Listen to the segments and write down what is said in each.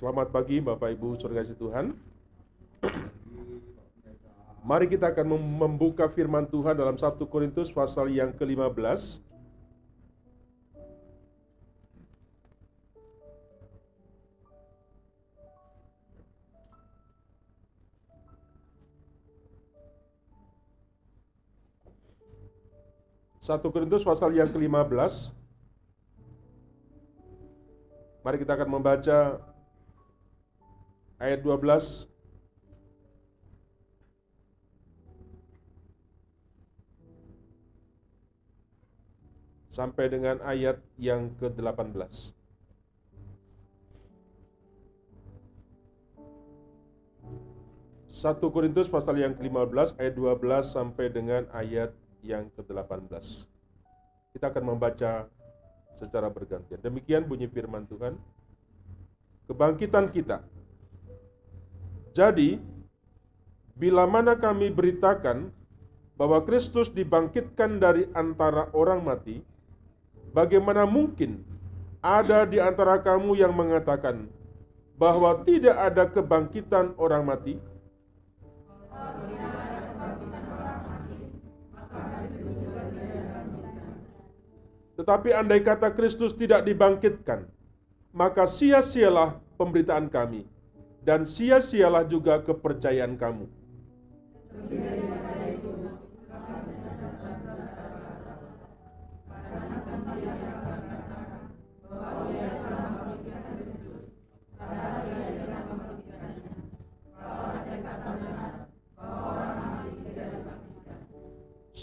Selamat pagi Bapak Ibu Saudara Tuhan. Mari kita akan membuka firman Tuhan dalam 1 Korintus pasal yang ke-15. Satu Korintus pasal yang ke-15 Mari kita akan membaca ayat 12 sampai dengan ayat yang ke-18. Satu Korintus pasal yang ke-15 ayat 12 sampai dengan ayat yang ke-18. Kita akan membaca secara bergantian. Demikian bunyi firman Tuhan. Kebangkitan kita. Jadi, bila mana kami beritakan bahwa Kristus dibangkitkan dari antara orang mati, bagaimana mungkin ada di antara kamu yang mengatakan bahwa tidak ada kebangkitan orang mati? Tetapi andai kata Kristus tidak dibangkitkan, maka sia-sialah pemberitaan kami, dan sia-sialah juga kepercayaan kamu.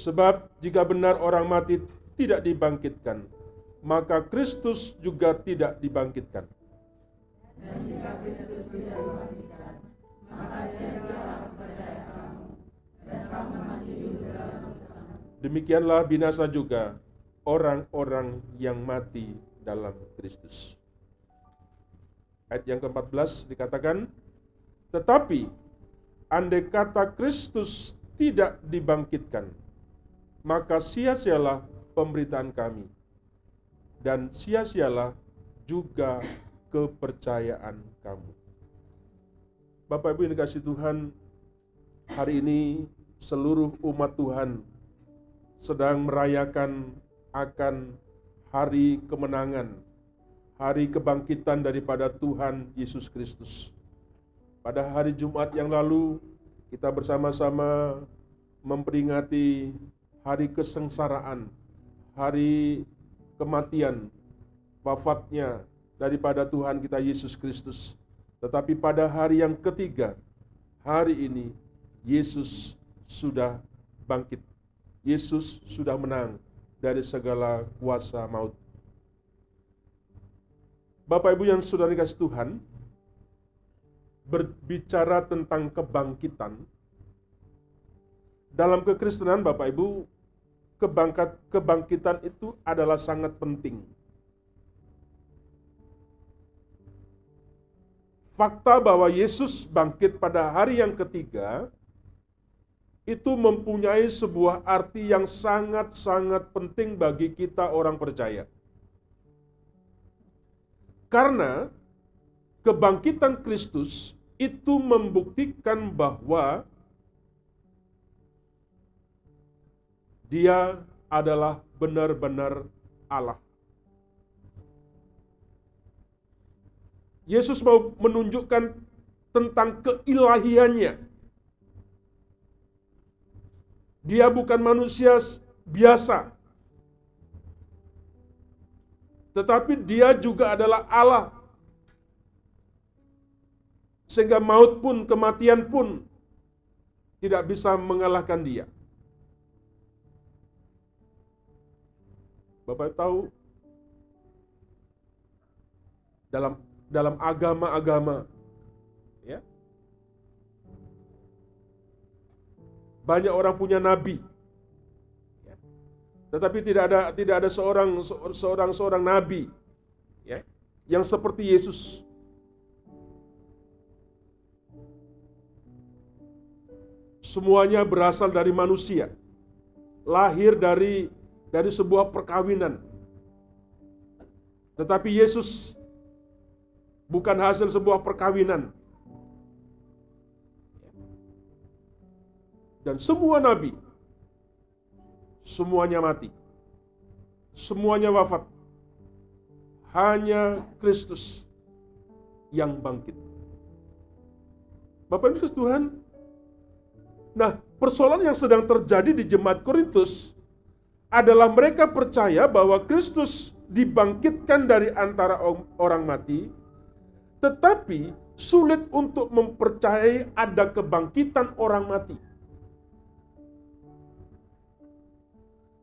Sebab jika benar orang mati tidak dibangkitkan, maka Kristus juga tidak dibangkitkan. Demikianlah binasa juga orang-orang yang mati dalam Kristus. Ayat yang ke-14 dikatakan, Tetapi, andai kata Kristus tidak dibangkitkan, maka sia-sialah pemberitaan kami, dan sia-sialah juga kepercayaan kamu. Bapak Ibu yang dikasih Tuhan, hari ini seluruh umat Tuhan sedang merayakan akan hari kemenangan, hari kebangkitan daripada Tuhan Yesus Kristus. Pada hari Jumat yang lalu, kita bersama-sama memperingati hari kesengsaraan hari kematian, wafatnya daripada Tuhan kita Yesus Kristus. Tetapi pada hari yang ketiga, hari ini Yesus sudah bangkit. Yesus sudah menang dari segala kuasa maut. Bapak Ibu yang sudah dikasih Tuhan, berbicara tentang kebangkitan, dalam kekristenan Bapak Ibu kebangkitan itu adalah sangat penting. Fakta bahwa Yesus bangkit pada hari yang ketiga itu mempunyai sebuah arti yang sangat-sangat penting bagi kita orang percaya. Karena kebangkitan Kristus itu membuktikan bahwa Dia adalah benar-benar Allah. Yesus mau menunjukkan tentang keilahiannya. Dia bukan manusia biasa, tetapi dia juga adalah Allah. Sehingga maut pun, kematian pun tidak bisa mengalahkan dia. Bapak tahu dalam dalam agama-agama. Ya. Banyak orang punya nabi. Ya. tetapi tidak ada tidak ada seorang seorang seorang nabi ya yang seperti Yesus. Semuanya berasal dari manusia. Lahir dari dari sebuah perkawinan. Tetapi Yesus bukan hasil sebuah perkawinan. Dan semua nabi, semuanya mati, semuanya wafat. Hanya Kristus yang bangkit. Bapak Ibu Tuhan, nah persoalan yang sedang terjadi di jemaat Korintus adalah mereka percaya bahwa Kristus dibangkitkan dari antara orang mati, tetapi sulit untuk mempercayai ada kebangkitan orang mati.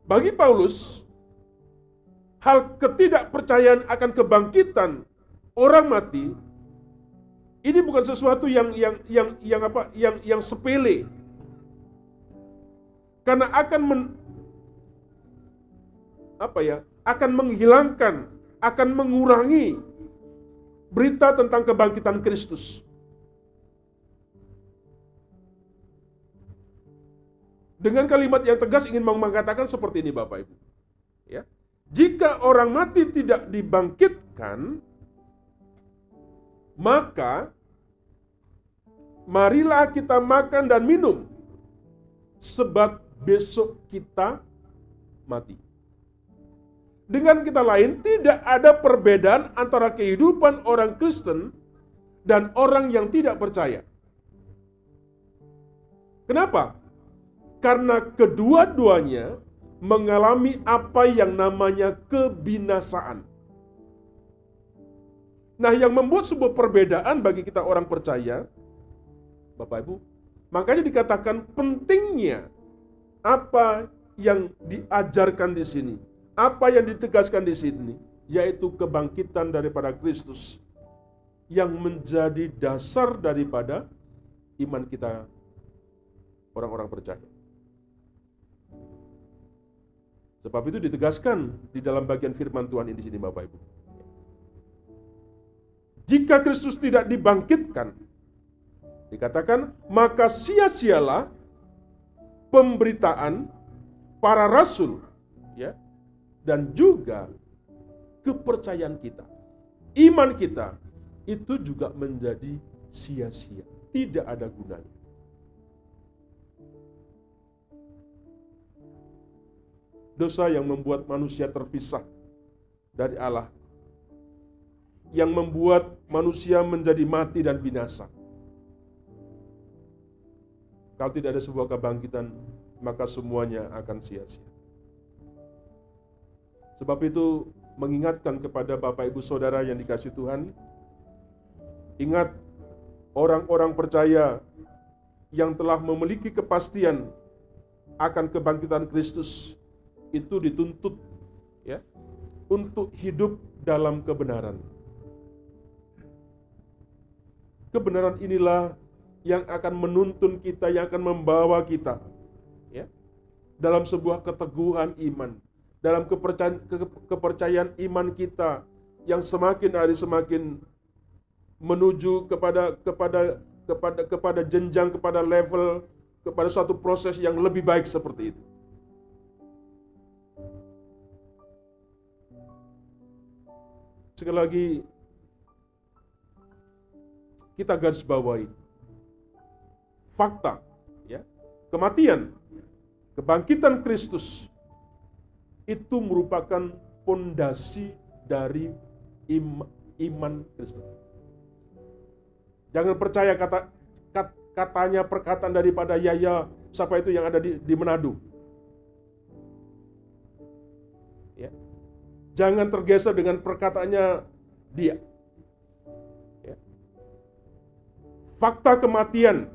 Bagi Paulus, hal ketidakpercayaan akan kebangkitan orang mati ini bukan sesuatu yang yang yang yang apa yang yang sepele. Karena akan men, apa ya? akan menghilangkan, akan mengurangi berita tentang kebangkitan Kristus. Dengan kalimat yang tegas ingin mengatakan seperti ini Bapak Ibu. Ya. Jika orang mati tidak dibangkitkan, maka marilah kita makan dan minum sebab besok kita mati. Dengan kita lain, tidak ada perbedaan antara kehidupan orang Kristen dan orang yang tidak percaya. Kenapa? Karena kedua-duanya mengalami apa yang namanya kebinasaan. Nah, yang membuat sebuah perbedaan bagi kita orang percaya, Bapak Ibu, makanya dikatakan pentingnya apa yang diajarkan di sini apa yang ditegaskan di sini yaitu kebangkitan daripada Kristus yang menjadi dasar daripada iman kita orang-orang percaya. Sebab itu ditegaskan di dalam bagian firman Tuhan ini sini Bapak Ibu. Jika Kristus tidak dibangkitkan, dikatakan maka sia-sialah pemberitaan para rasul dan juga kepercayaan kita. Iman kita itu juga menjadi sia-sia, tidak ada gunanya. Dosa yang membuat manusia terpisah dari Allah, yang membuat manusia menjadi mati dan binasa. Kalau tidak ada sebuah kebangkitan, maka semuanya akan sia-sia. Sebab itu mengingatkan kepada Bapak Ibu Saudara yang dikasih Tuhan, ingat orang-orang percaya yang telah memiliki kepastian akan kebangkitan Kristus itu dituntut ya untuk hidup dalam kebenaran. Kebenaran inilah yang akan menuntun kita, yang akan membawa kita ya dalam sebuah keteguhan iman, dalam kepercayaan, kepercayaan iman kita yang semakin hari semakin menuju kepada kepada kepada kepada jenjang kepada level kepada suatu proses yang lebih baik seperti itu. Sekali lagi kita garis bawahi fakta ya kematian kebangkitan Kristus itu merupakan pondasi dari im, iman Kristen. Jangan percaya kata kat, katanya perkataan daripada Yaya siapa itu yang ada di, di Manado. Ya. Jangan tergeser dengan perkataannya dia. Ya. Fakta kematian,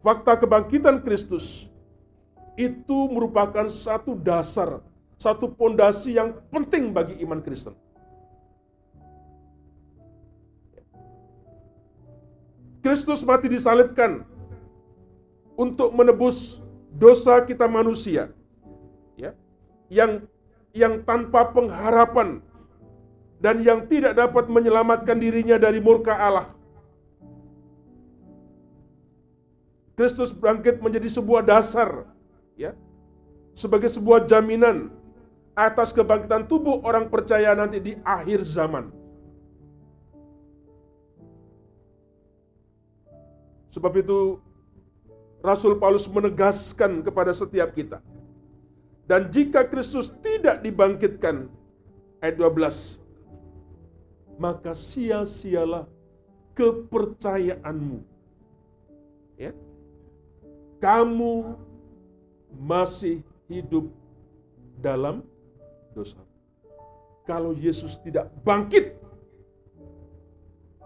fakta kebangkitan Kristus itu merupakan satu dasar, satu pondasi yang penting bagi iman Kristen. Kristus mati disalibkan untuk menebus dosa kita manusia. Ya. Yang yang tanpa pengharapan dan yang tidak dapat menyelamatkan dirinya dari murka Allah. Kristus bangkit menjadi sebuah dasar ya sebagai sebuah jaminan atas kebangkitan tubuh orang percaya nanti di akhir zaman. Sebab itu Rasul Paulus menegaskan kepada setiap kita. Dan jika Kristus tidak dibangkitkan ayat 12 maka sia-sialah kepercayaanmu. Ya. Kamu masih hidup dalam dosa. Kalau Yesus tidak bangkit,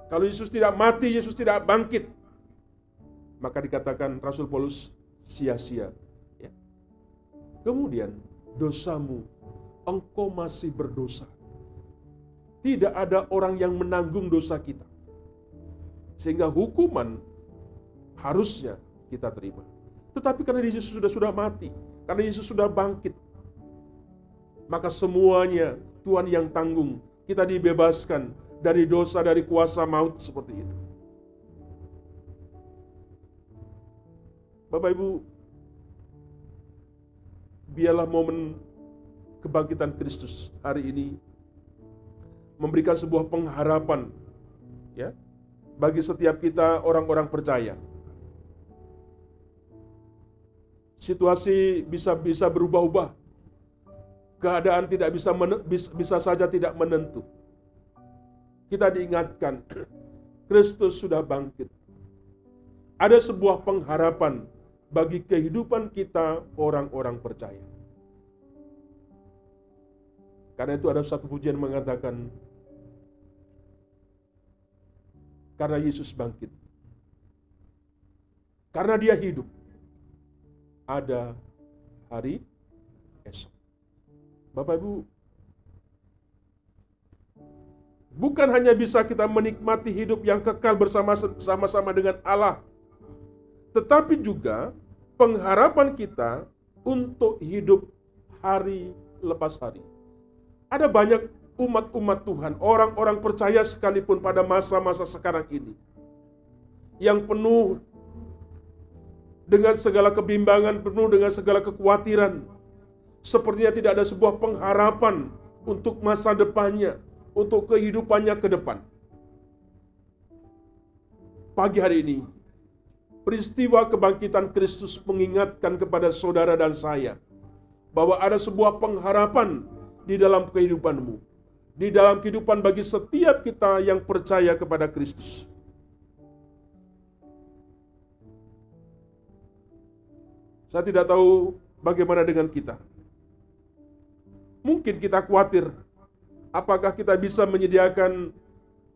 kalau Yesus tidak mati, Yesus tidak bangkit, maka dikatakan Rasul Paulus sia-sia. Ya. Kemudian dosamu, engkau masih berdosa. Tidak ada orang yang menanggung dosa kita. Sehingga hukuman harusnya kita terima. Tetapi karena Yesus sudah sudah mati, karena Yesus sudah bangkit, maka semuanya Tuhan yang tanggung. Kita dibebaskan dari dosa, dari kuasa maut seperti itu. Bapak Ibu, biarlah momen kebangkitan Kristus hari ini memberikan sebuah pengharapan ya bagi setiap kita orang-orang percaya. Situasi bisa bisa berubah-ubah. Keadaan tidak bisa bisa saja tidak menentu. Kita diingatkan Kristus sudah bangkit. Ada sebuah pengharapan bagi kehidupan kita orang-orang percaya. Karena itu ada satu pujian mengatakan, karena Yesus bangkit, karena dia hidup, ada hari esok. Bapak Ibu, bukan hanya bisa kita menikmati hidup yang kekal bersama-sama dengan Allah, tetapi juga pengharapan kita untuk hidup hari lepas hari. Ada banyak umat-umat Tuhan, orang-orang percaya sekalipun pada masa-masa sekarang ini yang penuh dengan segala kebimbangan, penuh dengan segala kekhawatiran. Sepertinya tidak ada sebuah pengharapan untuk masa depannya, untuk kehidupannya ke depan. Pagi hari ini, Peristiwa kebangkitan Kristus mengingatkan kepada saudara dan saya bahwa ada sebuah pengharapan di dalam kehidupanmu, di dalam kehidupan bagi setiap kita yang percaya kepada Kristus. Saya tidak tahu bagaimana dengan kita. Mungkin kita khawatir apakah kita bisa menyediakan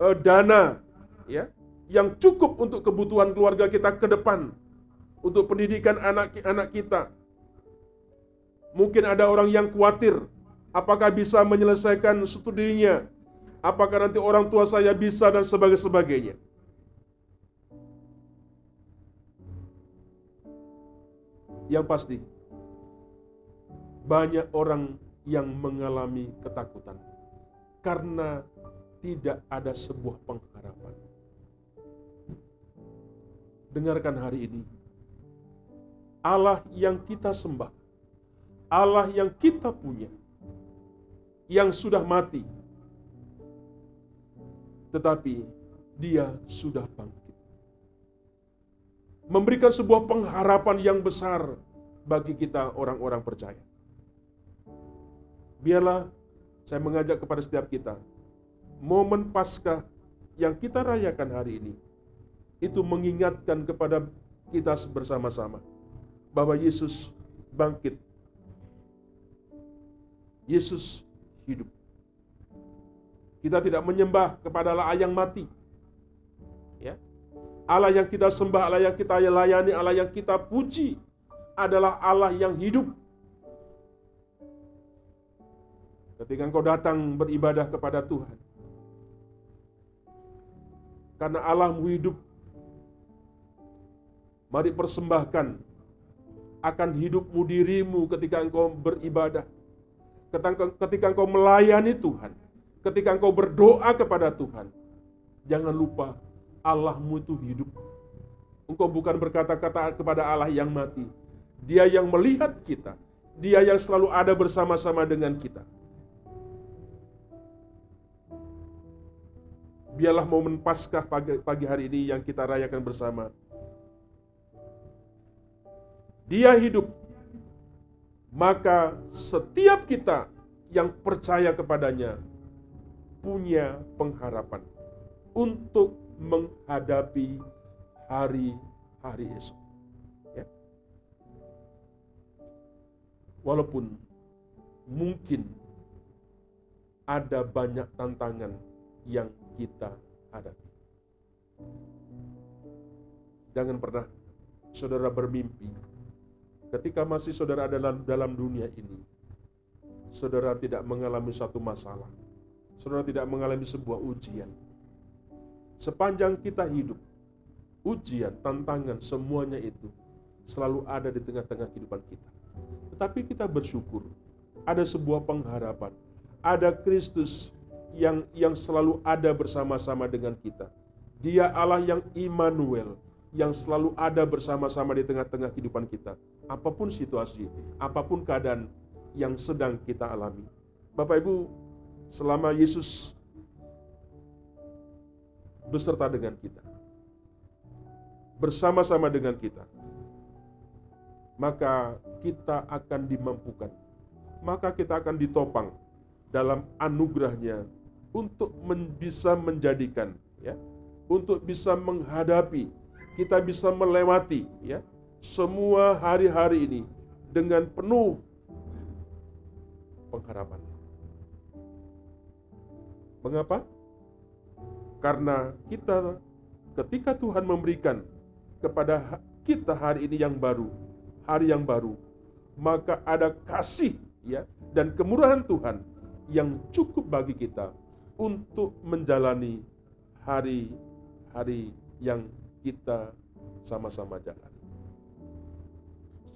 uh, dana ya yang cukup untuk kebutuhan keluarga kita ke depan, untuk pendidikan anak-anak kita. Mungkin ada orang yang khawatir, apakah bisa menyelesaikan studinya, apakah nanti orang tua saya bisa dan sebagainya. Yang pasti, banyak orang yang mengalami ketakutan karena tidak ada sebuah pengharapan dengarkan hari ini. Allah yang kita sembah, Allah yang kita punya, yang sudah mati, tetapi Dia sudah bangkit, memberikan sebuah pengharapan yang besar bagi kita, orang-orang percaya. Biarlah saya mengajak kepada setiap kita, momen Paskah yang kita rayakan hari ini itu mengingatkan kepada kita bersama-sama bahwa Yesus bangkit. Yesus hidup. Kita tidak menyembah kepada Allah yang mati. Allah yang kita sembah, Allah yang kita layani, Allah yang kita puji adalah Allah yang hidup. Ketika engkau datang beribadah kepada Tuhan. Karena Allahmu hidup Mari persembahkan akan hidupmu dirimu ketika engkau beribadah. Ketika engkau melayani Tuhan. Ketika engkau berdoa kepada Tuhan. Jangan lupa Allahmu itu hidup. Engkau bukan berkata-kata kepada Allah yang mati. Dia yang melihat kita. Dia yang selalu ada bersama-sama dengan kita. Biarlah momen Paskah pagi, pagi hari ini yang kita rayakan bersama Dia hidup. Maka setiap kita yang percaya kepadanya punya pengharapan untuk menghadapi hari-hari esok. Ya. Walaupun mungkin ada banyak tantangan yang kita hadapi. Jangan pernah saudara bermimpi ketika masih saudara dalam dalam dunia ini. Saudara tidak mengalami satu masalah. Saudara tidak mengalami sebuah ujian. Sepanjang kita hidup, ujian, tantangan, semuanya itu selalu ada di tengah-tengah kehidupan kita. Tetapi kita bersyukur ada sebuah pengharapan, ada Kristus yang yang selalu ada bersama-sama dengan kita. Dia Allah yang Immanuel, yang selalu ada bersama-sama di tengah-tengah kehidupan kita. Apa pun situasi, apa pun keadaan yang sedang kita alami. Bapak Ibu, selama Yesus beserta dengan kita, bersama-sama dengan kita, maka kita akan dimampukan, maka kita akan ditopang dalam anugerahnya untuk men bisa menjadikan ya untuk bisa menghadapi kita bisa melewati ya semua hari-hari ini dengan penuh pengharapan. Mengapa? Karena kita ketika Tuhan memberikan kepada kita hari ini yang baru, hari yang baru, maka ada kasih ya dan kemurahan Tuhan yang cukup bagi kita untuk menjalani hari-hari yang kita sama-sama jalani.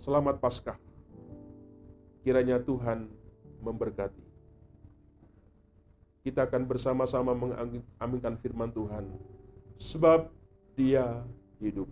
Selamat Paskah. Kiranya Tuhan memberkati. Kita akan bersama-sama mengaminkan firman Tuhan. Sebab dia hidup.